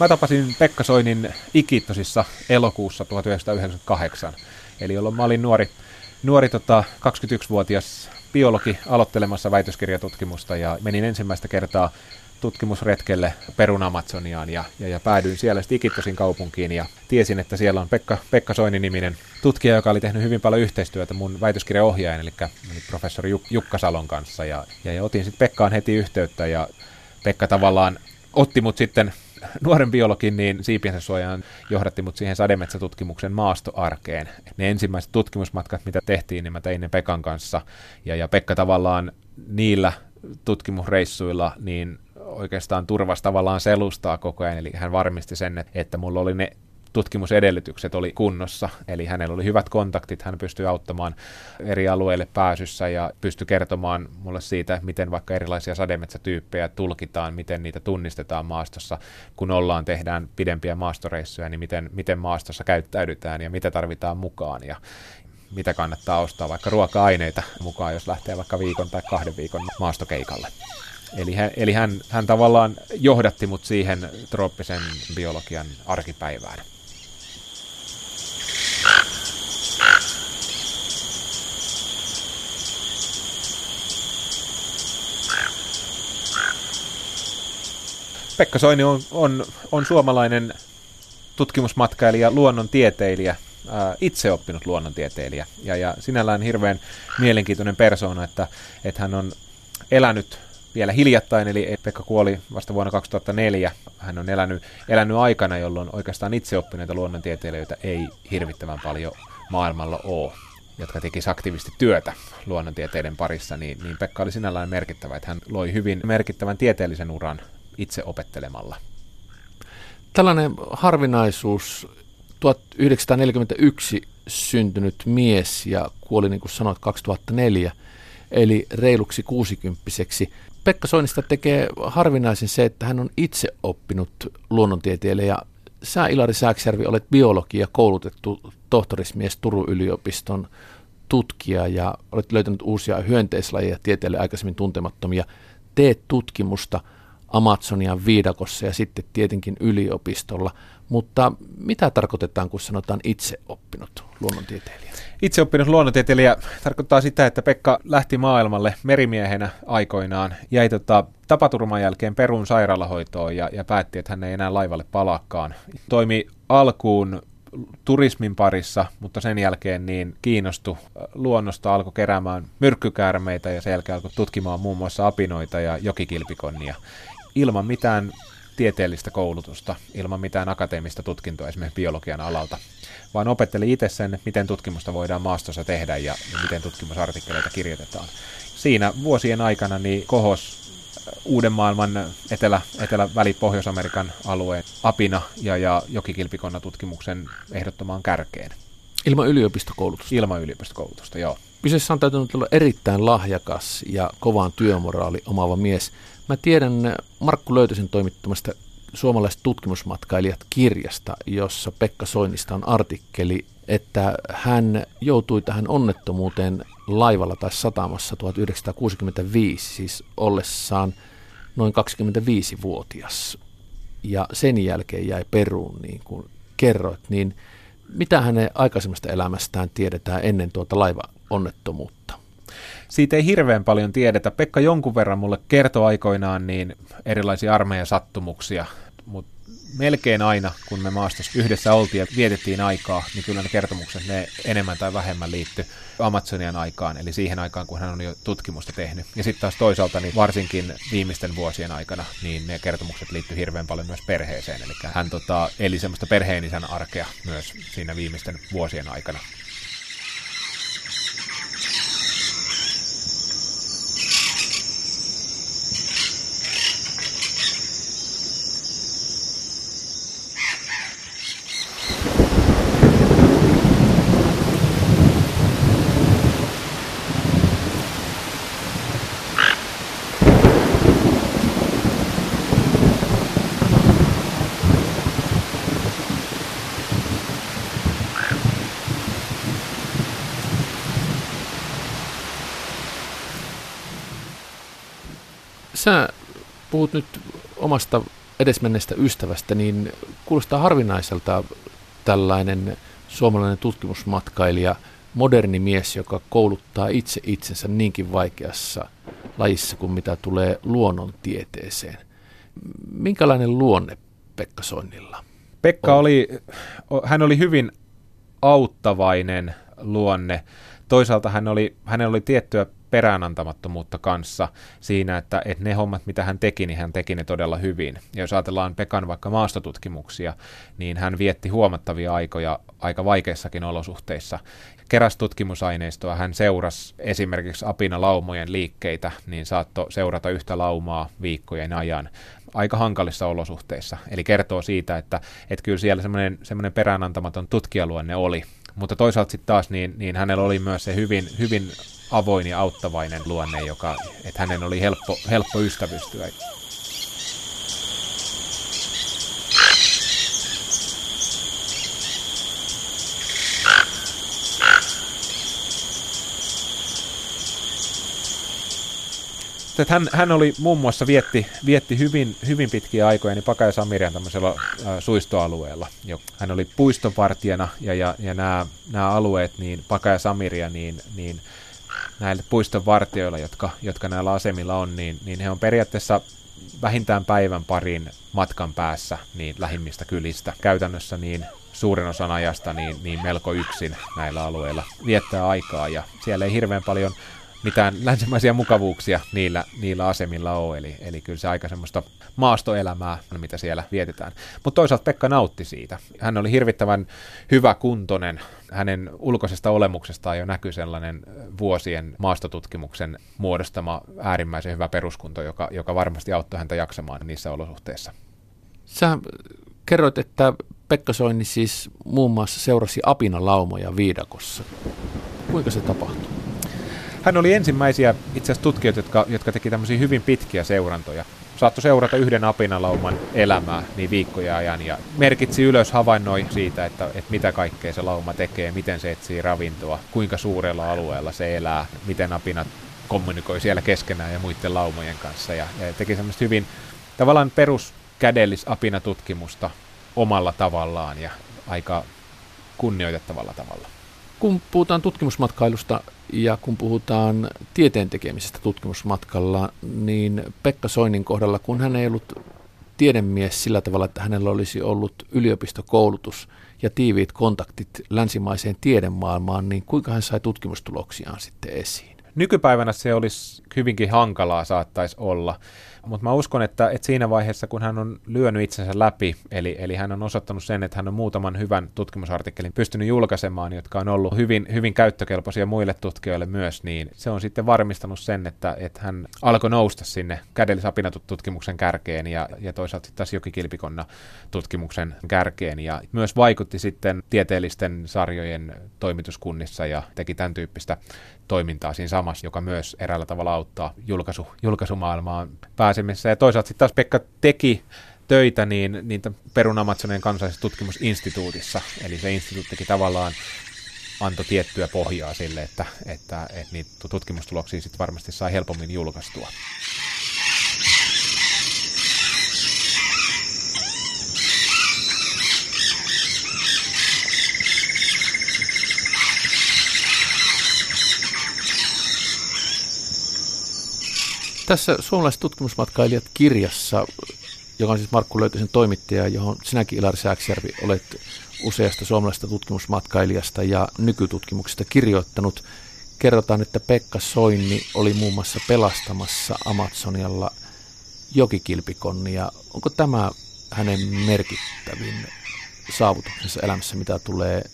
Mä tapasin Pekka Soinin Ikittosissa elokuussa 1998. Eli jolloin mä olin nuori, nuori tota, 21-vuotias biologi aloittelemassa väitöskirjatutkimusta ja menin ensimmäistä kertaa tutkimusretkelle Perun Amazoniaan ja, ja, ja päädyin siellä Ikittosin kaupunkiin ja tiesin, että siellä on Pekka, Pekka Soini-niminen tutkija, joka oli tehnyt hyvin paljon yhteistyötä mun väitöskirjaohjaajan, eli, eli professori Juk, Jukka Salon kanssa ja, ja, ja otin sitten Pekkaan heti yhteyttä ja Pekka tavallaan otti mut sitten nuoren biologin, niin siipiensä suojaan johdatti mut siihen sademetsätutkimuksen maastoarkeen. Ne ensimmäiset tutkimusmatkat, mitä tehtiin, niin mä tein ne Pekan kanssa. Ja, ja Pekka tavallaan niillä tutkimusreissuilla niin oikeastaan turvasi tavallaan selustaa koko ajan, eli hän varmisti sen, että mulla oli ne tutkimusedellytykset oli kunnossa, eli hänellä oli hyvät kontaktit, hän pystyi auttamaan eri alueille pääsyssä ja pystyi kertomaan mulle siitä, miten vaikka erilaisia sademetsätyyppejä tulkitaan, miten niitä tunnistetaan maastossa, kun ollaan, tehdään pidempiä maastoreissuja, niin miten, miten maastossa käyttäydytään ja mitä tarvitaan mukaan ja mitä kannattaa ostaa vaikka ruoka-aineita mukaan, jos lähtee vaikka viikon tai kahden viikon maastokeikalle. Eli, hän, eli hän, hän tavallaan johdatti mut siihen trooppisen biologian arkipäivään. Pekka Soini on, on, on suomalainen tutkimusmatkailija, luonnontieteilijä, ää, itse oppinut luonnontieteilijä. Ja, ja sinällään hirveän mielenkiintoinen persoona, että, että hän on elänyt vielä hiljattain, eli Pekka kuoli vasta vuonna 2004. Hän on elänyt, elänyt aikana, jolloin oikeastaan itseoppineita luonnontieteilijöitä ei hirvittävän paljon maailmalla ole jotka tekisi aktiivisesti työtä luonnontieteiden parissa, niin, niin Pekka oli sinällään merkittävä, että hän loi hyvin merkittävän tieteellisen uran itse opettelemalla. Tällainen harvinaisuus, 1941 syntynyt mies ja kuoli niin kuin sanoit 2004, eli reiluksi kuusikymppiseksi. Pekka Soinista tekee harvinaisen se, että hän on itse oppinut luonnontieteilijä. Sä Ilari Sääksjärvi olet biologi ja koulutettu tohtorismies Turun yliopiston tutkija ja olet löytänyt uusia hyönteislajeja tieteelle aikaisemmin tuntemattomia. Teet tutkimusta Amazonian viidakossa ja sitten tietenkin yliopistolla. Mutta mitä tarkoitetaan, kun sanotaan itse oppinut luonnontieteilijä? Itseoppinut luonnontieteilijä tarkoittaa sitä, että Pekka lähti maailmalle merimiehenä aikoinaan, jäi tota, tapaturman jälkeen Perun sairaalahoitoon ja, ja päätti, että hän ei enää laivalle palaakaan. Toimi alkuun turismin parissa, mutta sen jälkeen niin kiinnostui luonnosta, alkoi keräämään myrkkykäärmeitä ja sen jälkeen alkoi tutkimaan muun muassa apinoita ja jokikilpikonnia ilman mitään tieteellistä koulutusta, ilman mitään akateemista tutkintoa esimerkiksi biologian alalta, vaan opetteli itse sen, miten tutkimusta voidaan maastossa tehdä ja, miten tutkimusartikkeleita kirjoitetaan. Siinä vuosien aikana niin kohos uuden maailman etelä, etelä väli Pohjois-Amerikan alueen apina ja, ja jokikilpikonna tutkimuksen ehdottomaan kärkeen. Ilman yliopistokoulutusta? Ilman yliopistokoulutusta, joo. Kyseessä on täytynyt olla erittäin lahjakas ja kovaan työmoraali omaava mies. Mä tiedän Markku Löytösen toimittamasta suomalaiset tutkimusmatkailijat kirjasta, jossa Pekka Soinista on artikkeli, että hän joutui tähän onnettomuuteen laivalla tai satamassa 1965, siis ollessaan noin 25-vuotias. Ja sen jälkeen jäi Peruun, niin kuin kerroit, niin mitä hänen aikaisemmasta elämästään tiedetään ennen tuota laivaonnettomuutta? Siitä ei hirveän paljon tiedetä. Pekka jonkun verran mulle kertoi aikoinaan niin erilaisia armeijan sattumuksia, mutta melkein aina, kun me maastossa yhdessä oltiin ja vietettiin aikaa, niin kyllä ne kertomukset ne enemmän tai vähemmän liitty Amazonian aikaan, eli siihen aikaan, kun hän on jo tutkimusta tehnyt. Ja sitten taas toisaalta, niin varsinkin viimeisten vuosien aikana, niin ne kertomukset liittyy hirveän paljon myös perheeseen, eli hän tota, eli semmoista perheenisän arkea myös siinä viimeisten vuosien aikana. Sä puhut nyt omasta edesmenneestä ystävästä, niin kuulostaa harvinaiselta tällainen suomalainen tutkimusmatkailija, moderni mies, joka kouluttaa itse itsensä niinkin vaikeassa lajissa kuin mitä tulee luonnontieteeseen. Minkälainen luonne Pekka Soinnilla? Pekka oli, hän oli hyvin auttavainen luonne. Toisaalta hän oli, hänellä oli tiettyä peräänantamattomuutta kanssa siinä, että, että ne hommat, mitä hän teki, niin hän teki ne todella hyvin. Ja jos ajatellaan Pekan vaikka maastotutkimuksia, niin hän vietti huomattavia aikoja aika vaikeissakin olosuhteissa. Keräs tutkimusaineistoa, hän seurasi esimerkiksi apinalaumojen liikkeitä, niin saattoi seurata yhtä laumaa viikkojen ajan aika hankalissa olosuhteissa. Eli kertoo siitä, että, että kyllä siellä semmoinen, semmoinen peräänantamaton tutkijaluonne oli. Mutta toisaalta sitten taas niin, niin hänellä oli myös se hyvin, hyvin avoin ja auttavainen luonne, joka, että hänen oli helppo, helppo ystävystyä. että hän, hän oli muun muassa vietti, vietti hyvin, hyvin pitkiä aikoja niin Paka ja Samirian tämmöisellä äh, suistoalueella. Jo. Hän oli puistonvartijana ja, ja, ja nämä, nämä alueet, niin Paka ja Samiria, niin, niin näille puistonvartijoilla, jotka, jotka näillä asemilla on, niin, niin he on periaatteessa vähintään päivän parin matkan päässä niin lähimmistä kylistä. Käytännössä niin suurin osan ajasta niin, niin melko yksin näillä alueilla viettää aikaa ja siellä ei hirveän paljon mitään länsimaisia mukavuuksia niillä, niillä asemilla ole, eli, eli kyllä se aika semmoista maastoelämää, mitä siellä vietetään. Mutta toisaalta Pekka nautti siitä. Hän oli hirvittävän hyvä kuntonen. Hänen ulkoisesta olemuksestaan jo näkyy sellainen vuosien maastotutkimuksen muodostama äärimmäisen hyvä peruskunto, joka, joka varmasti auttoi häntä jaksamaan niissä olosuhteissa. Sä kerroit, että Pekka Soini siis muun muassa seurasi apinalaumoja viidakossa. Kuinka se tapahtui? Hän oli ensimmäisiä itse asiassa tutkijoita, jotka, jotka teki tämmöisiä hyvin pitkiä seurantoja. Saattoi seurata yhden apinalauman elämää niin viikkoja ajan ja merkitsi ylös, havainnoi siitä, että, että mitä kaikkea se lauma tekee, miten se etsii ravintoa, kuinka suurella alueella se elää, miten apinat kommunikoi siellä keskenään ja muiden laumojen kanssa. Ja, ja teki semmoista hyvin tavallaan peruskädellis apinatutkimusta omalla tavallaan ja aika kunnioitettavalla tavalla. Kun puhutaan tutkimusmatkailusta ja kun puhutaan tieteen tekemisestä tutkimusmatkalla, niin Pekka Soinin kohdalla, kun hän ei ollut tiedemies sillä tavalla, että hänellä olisi ollut yliopistokoulutus ja tiiviit kontaktit länsimaiseen tiedemaailmaan, niin kuinka hän sai tutkimustuloksiaan sitten esiin? Nykypäivänä se olisi hyvinkin hankalaa saattaisi olla. Mutta mä uskon, että, että siinä vaiheessa, kun hän on lyönyt itsensä läpi, eli, eli hän on osoittanut sen, että hän on muutaman hyvän tutkimusartikkelin pystynyt julkaisemaan, jotka on ollut hyvin, hyvin käyttökelpoisia muille tutkijoille myös, niin se on sitten varmistanut sen, että, että hän alkoi nousta sinne kädellisapinatutkimuksen kärkeen ja, ja toisaalta sitten taas jokikilpikonna tutkimuksen kärkeen. Ja myös vaikutti sitten tieteellisten sarjojen toimituskunnissa ja teki tämän tyyppistä toimintaa siinä samassa, joka myös eräällä tavalla auttaa julkaisu, julkaisumaailmaan pääsemisessä. Ja toisaalta sitten taas Pekka teki töitä niin, niin Perun Amazonien kansallisessa tutkimusinstituutissa, eli se instituuttikin tavallaan antoi tiettyä pohjaa sille, että, että, että niitä tutkimustuloksia sitten varmasti saa helpommin julkaistua. Tässä suomalaiset tutkimusmatkailijat kirjassa, joka on siis Markku Löytösen toimittaja, johon sinäkin Ilari Sääksjärvi olet useasta suomalaisesta tutkimusmatkailijasta ja nykytutkimuksesta kirjoittanut, kerrotaan, että Pekka Soini oli muun muassa pelastamassa Amazonialla jokikilpikonnia. Onko tämä hänen merkittävin saavutuksensa elämässä, mitä tulee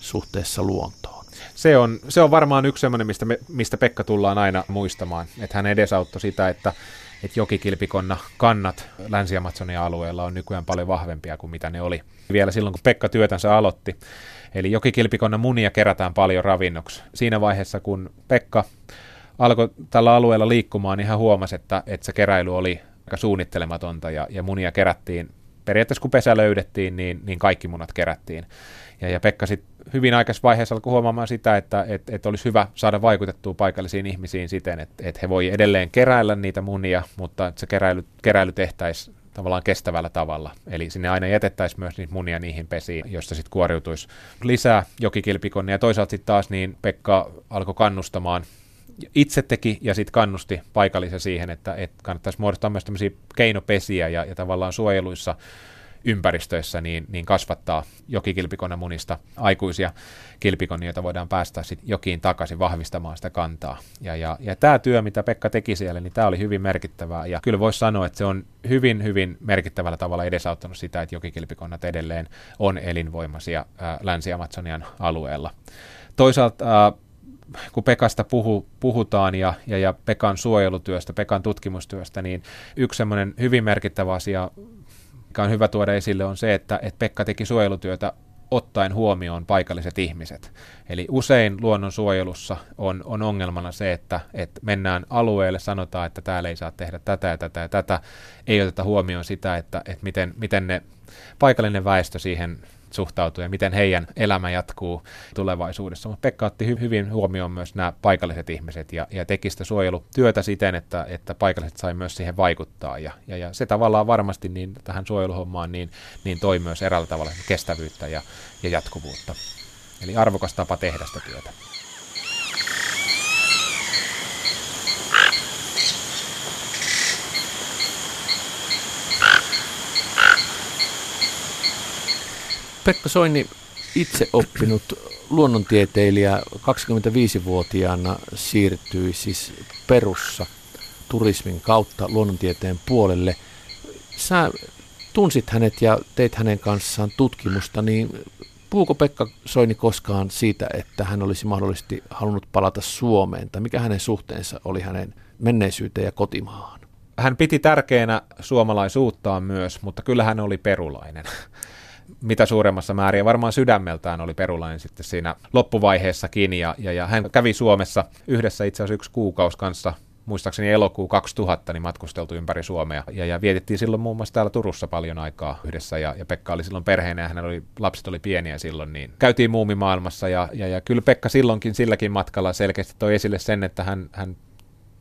suhteessa luontoon? Se on, se on varmaan yksi sellainen, mistä, me, mistä Pekka tullaan aina muistamaan, että hän edesauttoi sitä, että, että jokikilpikonna kannat Länsi-Amazonia alueella on nykyään paljon vahvempia kuin mitä ne oli vielä silloin, kun Pekka työtänsä aloitti. Eli jokikilpikonna munia kerätään paljon ravinnoksi. Siinä vaiheessa, kun Pekka alkoi tällä alueella liikkumaan, niin hän huomasi, että, että se keräily oli aika suunnittelematonta ja, ja munia kerättiin. Periaatteessa kun pesä löydettiin, niin, niin kaikki munat kerättiin. Ja, ja Pekka sitten hyvin aikaisessa vaiheessa alkoi huomaamaan sitä, että et, et olisi hyvä saada vaikutettua paikallisiin ihmisiin siten, että et he voi edelleen keräillä niitä munia, mutta että se keräily, keräily tehtäisiin tavallaan kestävällä tavalla. Eli sinne aina jätettäisiin myös niitä munia niihin pesiin, joista sitten kuoriutuisi lisää jokikilpikonnia. Ja toisaalta sitten taas niin Pekka alkoi kannustamaan itse teki ja sitten kannusti paikallisia siihen, että, että kannattaisi muodostaa myös tämmöisiä keinopesiä ja, ja tavallaan suojeluissa ympäristöissä niin, niin kasvattaa jokikilpikonen munista aikuisia kilpikonnia, joita voidaan päästä sitten jokiin takaisin vahvistamaan sitä kantaa. Ja, ja, ja tämä työ, mitä Pekka teki siellä, niin tämä oli hyvin merkittävää. Ja kyllä voisi sanoa, että se on hyvin, hyvin merkittävällä tavalla edesauttanut sitä, että jokikilpikonnat edelleen on elinvoimaisia Länsi-Amazonian alueella. Toisaalta ää, kun Pekasta puhu, puhutaan ja, ja, ja Pekan suojelutyöstä, Pekan tutkimustyöstä, niin yksi semmoinen hyvin merkittävä asia mikä on hyvä tuoda esille, on se, että, että Pekka teki suojelutyötä ottaen huomioon paikalliset ihmiset. Eli usein luonnonsuojelussa on, on ongelmana se, että, että mennään alueelle, sanotaan, että täällä ei saa tehdä tätä ja tätä ja tätä, ei oteta huomioon sitä, että, että miten, miten ne paikallinen väestö siihen suhtautuu ja miten heidän elämä jatkuu tulevaisuudessa. Mutta Pekka otti hy- hyvin huomioon myös nämä paikalliset ihmiset ja, ja teki sitä suojelutyötä siten, että, että paikalliset sai myös siihen vaikuttaa. Ja, ja, ja se tavallaan varmasti niin tähän suojeluhommaan niin, niin toi myös eräällä tavalla kestävyyttä ja, ja jatkuvuutta. Eli arvokas tapa tehdä sitä työtä. Pekka Soini, itse oppinut luonnontieteilijä 25-vuotiaana siirtyi siis perussa turismin kautta luonnontieteen puolelle. Sä tunsit hänet ja teit hänen kanssaan tutkimusta, niin puhuko Pekka Soini koskaan siitä, että hän olisi mahdollisesti halunnut palata Suomeen, tai mikä hänen suhteensa oli hänen menneisyyteen ja kotimaahan? Hän piti tärkeänä suomalaisuuttaan myös, mutta kyllä hän oli perulainen mitä suuremmassa määrin, ja varmaan sydämeltään oli Perulainen sitten siinä loppuvaiheessakin, ja, ja, ja hän kävi Suomessa yhdessä itse asiassa yksi kuukausi kanssa muistaakseni elokuu 2000, niin matkusteltu ympäri Suomea. Ja, ja vietettiin silloin muun muassa täällä Turussa paljon aikaa yhdessä. Ja, ja Pekka oli silloin perheenä ja hänellä oli, lapset oli pieniä silloin. Niin käytiin muumimaailmassa ja, ja, ja kyllä Pekka silloinkin silläkin matkalla selkeästi toi esille sen, että hän, hän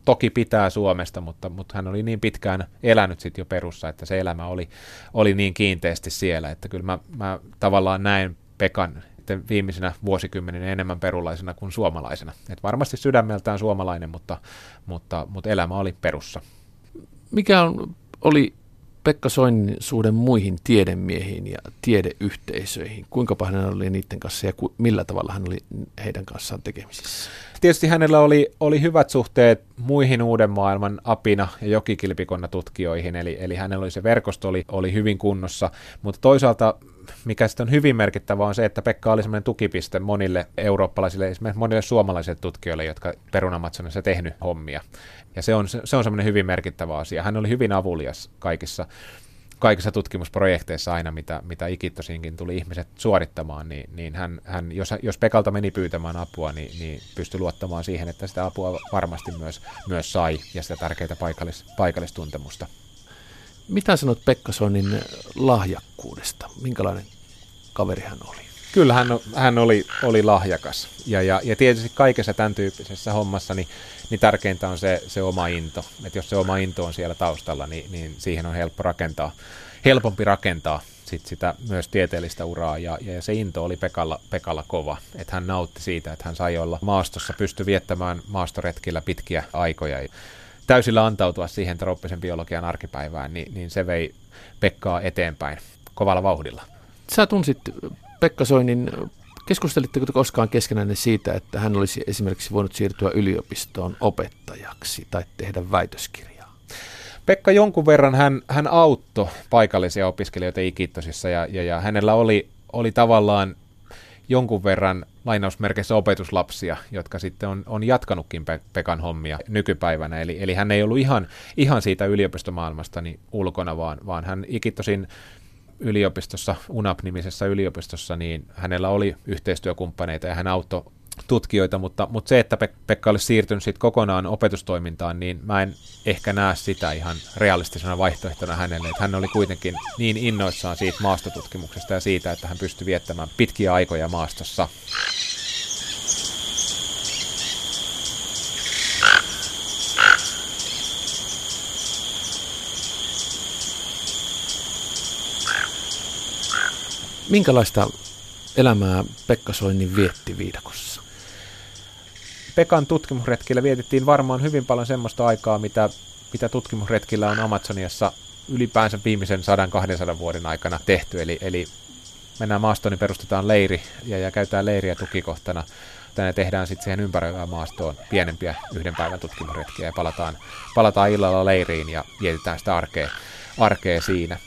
toki pitää Suomesta, mutta, mutta hän oli niin pitkään elänyt sitten jo perussa, että se elämä oli, oli niin kiinteästi siellä, että kyllä mä, mä tavallaan näen Pekan viimeisenä vuosikymmeninä enemmän perulaisena kuin suomalaisena. Et varmasti sydämeltään suomalainen, mutta, mutta, mutta elämä oli perussa. Mikä on, oli Pekka Soinin suhde muihin tiedemiehiin ja tiedeyhteisöihin? Kuinka paljon hän oli niiden kanssa ja ku, millä tavalla hän oli heidän kanssaan tekemisissä? Tietysti hänellä oli, oli hyvät suhteet muihin uuden maailman apina ja jokikilpikonna tutkijoihin, eli, eli hänellä oli se verkosto oli, oli hyvin kunnossa, mutta toisaalta mikä sitten on hyvin merkittävä on se, että Pekka oli semmoinen tukipiste monille eurooppalaisille, esimerkiksi monille suomalaisille tutkijoille, jotka perunamatsonissa tehnyt hommia. Ja se on, se on semmoinen hyvin merkittävä asia. Hän oli hyvin avulias kaikissa, kaikissa tutkimusprojekteissa aina, mitä, mitä Ikittosinkin tuli ihmiset suorittamaan, niin, niin hän, hän, jos, jos Pekalta meni pyytämään apua, niin, niin pystyi luottamaan siihen, että sitä apua varmasti myös, myös sai ja sitä tärkeää paikallis, paikallistuntemusta. Mitä sanot Pekka Sonin lahjakkuudesta? Minkälainen kaveri hän oli? Kyllä hän, hän oli, oli lahjakas. Ja, ja, ja tietysti kaikessa tämän tyyppisessä hommassa niin, niin tärkeintä on se, se oma into. Että jos se oma into on siellä taustalla, niin, niin siihen on helppo rakentaa, helpompi rakentaa sit sitä myös tieteellistä uraa. Ja, ja se into oli Pekalla, Pekalla kova. Että hän nautti siitä, että hän sai olla maastossa, pystyi viettämään maastoretkillä pitkiä aikoja täysillä antautua siihen trooppisen biologian arkipäivään, niin, niin se vei Pekkaa eteenpäin kovalla vauhdilla. Sä tunsit Pekka Soinin, keskustelitteko koskaan keskenään siitä, että hän olisi esimerkiksi voinut siirtyä yliopistoon opettajaksi tai tehdä väitöskirjaa? Pekka jonkun verran hän, hän auttoi paikallisia opiskelijoita Ikittosissa ja, ja, ja hänellä oli, oli tavallaan jonkun verran lainausmerkeissä opetuslapsia, jotka sitten on, on jatkanutkin Pe- Pekan hommia nykypäivänä. Eli, eli hän ei ollut ihan, ihan siitä yliopistomaailmasta niin ulkona, vaan, vaan hän ikitosin yliopistossa, UNAP-nimisessä yliopistossa, niin hänellä oli yhteistyökumppaneita ja hän auttoi tutkijoita, mutta, mutta se, että Pekka olisi siirtynyt sit kokonaan opetustoimintaan, niin mä en ehkä näe sitä ihan realistisena vaihtoehtona hänelle. Että hän oli kuitenkin niin innoissaan siitä maastotutkimuksesta ja siitä, että hän pystyi viettämään pitkiä aikoja maastossa. Minkälaista elämää Pekka Soinnin vietti viidakossa? Pekan tutkimusretkillä vietettiin varmaan hyvin paljon semmoista aikaa, mitä, mitä tutkimusretkillä on Amazoniassa ylipäänsä viimeisen 100-200 vuoden aikana tehty. Eli, eli mennään maastoon, niin perustetaan leiri ja, ja käytetään leiriä tukikohtana. Tänne tehdään sitten siihen ympäröivään maastoon pienempiä yhden päivän tutkimusretkiä ja palataan, palataan illalla leiriin ja vietetään sitä arkea, arkea siinä.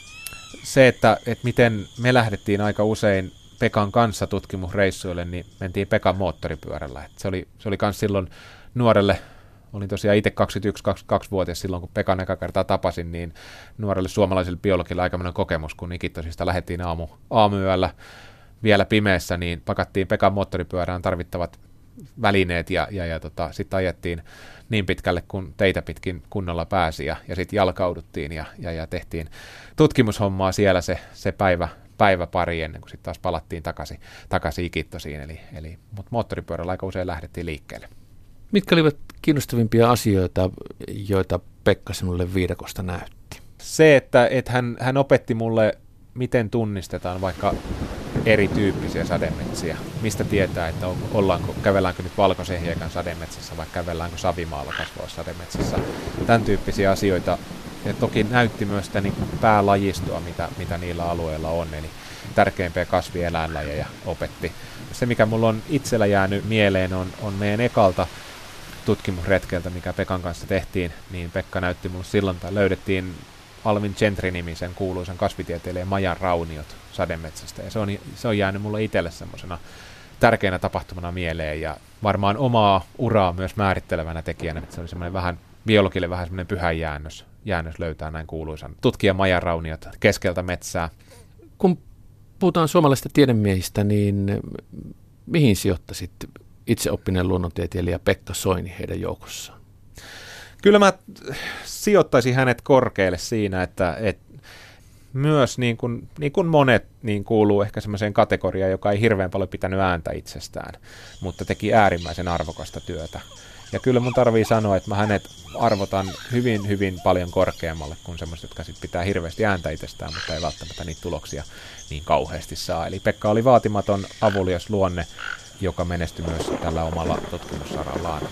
Se, että, että miten me lähdettiin aika usein Pekan kanssa tutkimusreissuille, niin mentiin Pekan moottoripyörällä. Et se oli, se oli silloin nuorelle, olin tosiaan itse 21-22-vuotias silloin, kun Pekan eka kertaa tapasin, niin nuorelle suomalaiselle biologille aikamoinen kokemus, kun Ikitosista lähdettiin aamu, aamuyöllä vielä pimeässä, niin pakattiin Pekan moottoripyörään tarvittavat välineet ja, ja, ja tota, sitten ajettiin niin pitkälle kuin teitä pitkin kunnolla pääsi ja, ja sitten jalkauduttiin ja, ja, ja tehtiin tutkimushommaa siellä se, se päivä, päivä pari ennen kuin sitten taas palattiin takaisin, takaisin Ikittosiin. Eli, eli, mutta moottoripyörällä aika usein lähdettiin liikkeelle. Mitkä olivat kiinnostavimpia asioita, joita Pekka sinulle viidakosta näytti? Se, että, että hän, hän opetti mulle, miten tunnistetaan vaikka erityyppisiä sademetsiä. Mistä tietää, että on, ollaanko, kävelläänkö nyt valkoisen hiekan sademetsässä vai kävelläänkö savimaalla kasvavassa sademetsässä. Tämän tyyppisiä asioita. Ja toki näytti myös sitä niin päälajistoa, mitä, mitä niillä alueilla on, eli tärkeimpiä kasvieläinlajeja opetti. Se, mikä mulla on itsellä jäänyt mieleen, on, on meidän ekalta tutkimusretkeltä, mikä Pekan kanssa tehtiin, niin Pekka näytti mulle silloin, että löydettiin Alvin Gentry-nimisen kuuluisan kasvitieteilijän Majan rauniot sademetsästä. Ja se on, se on jäänyt mulle itselle semmoisena tärkeänä tapahtumana mieleen ja varmaan omaa uraa myös määrittelevänä tekijänä. Se oli semmoinen vähän biologille vähän semmoinen pyhä jäännös, jäännös löytää näin kuuluisan tutkija Majan rauniot keskeltä metsää. Kun puhutaan suomalaisista tiedemiehistä, niin mihin sijoittaisit itseoppinen luonnontieteilijä Pekka Soini heidän joukossaan? Kyllä mä sijoittaisin hänet korkealle siinä, että, että myös niin kuin, niin kuin monet niin kuuluu ehkä semmoiseen kategoriaan, joka ei hirveän paljon pitänyt ääntä itsestään, mutta teki äärimmäisen arvokasta työtä. Ja kyllä mun tarvii sanoa, että mä hänet arvotan hyvin, hyvin paljon korkeammalle kuin semmoiset, jotka sit pitää hirveästi ääntä itsestään, mutta ei välttämättä niitä tuloksia niin kauheasti saa. Eli Pekka oli vaatimaton avulias luonne, joka menestyi myös tällä omalla tutkimussarallaan.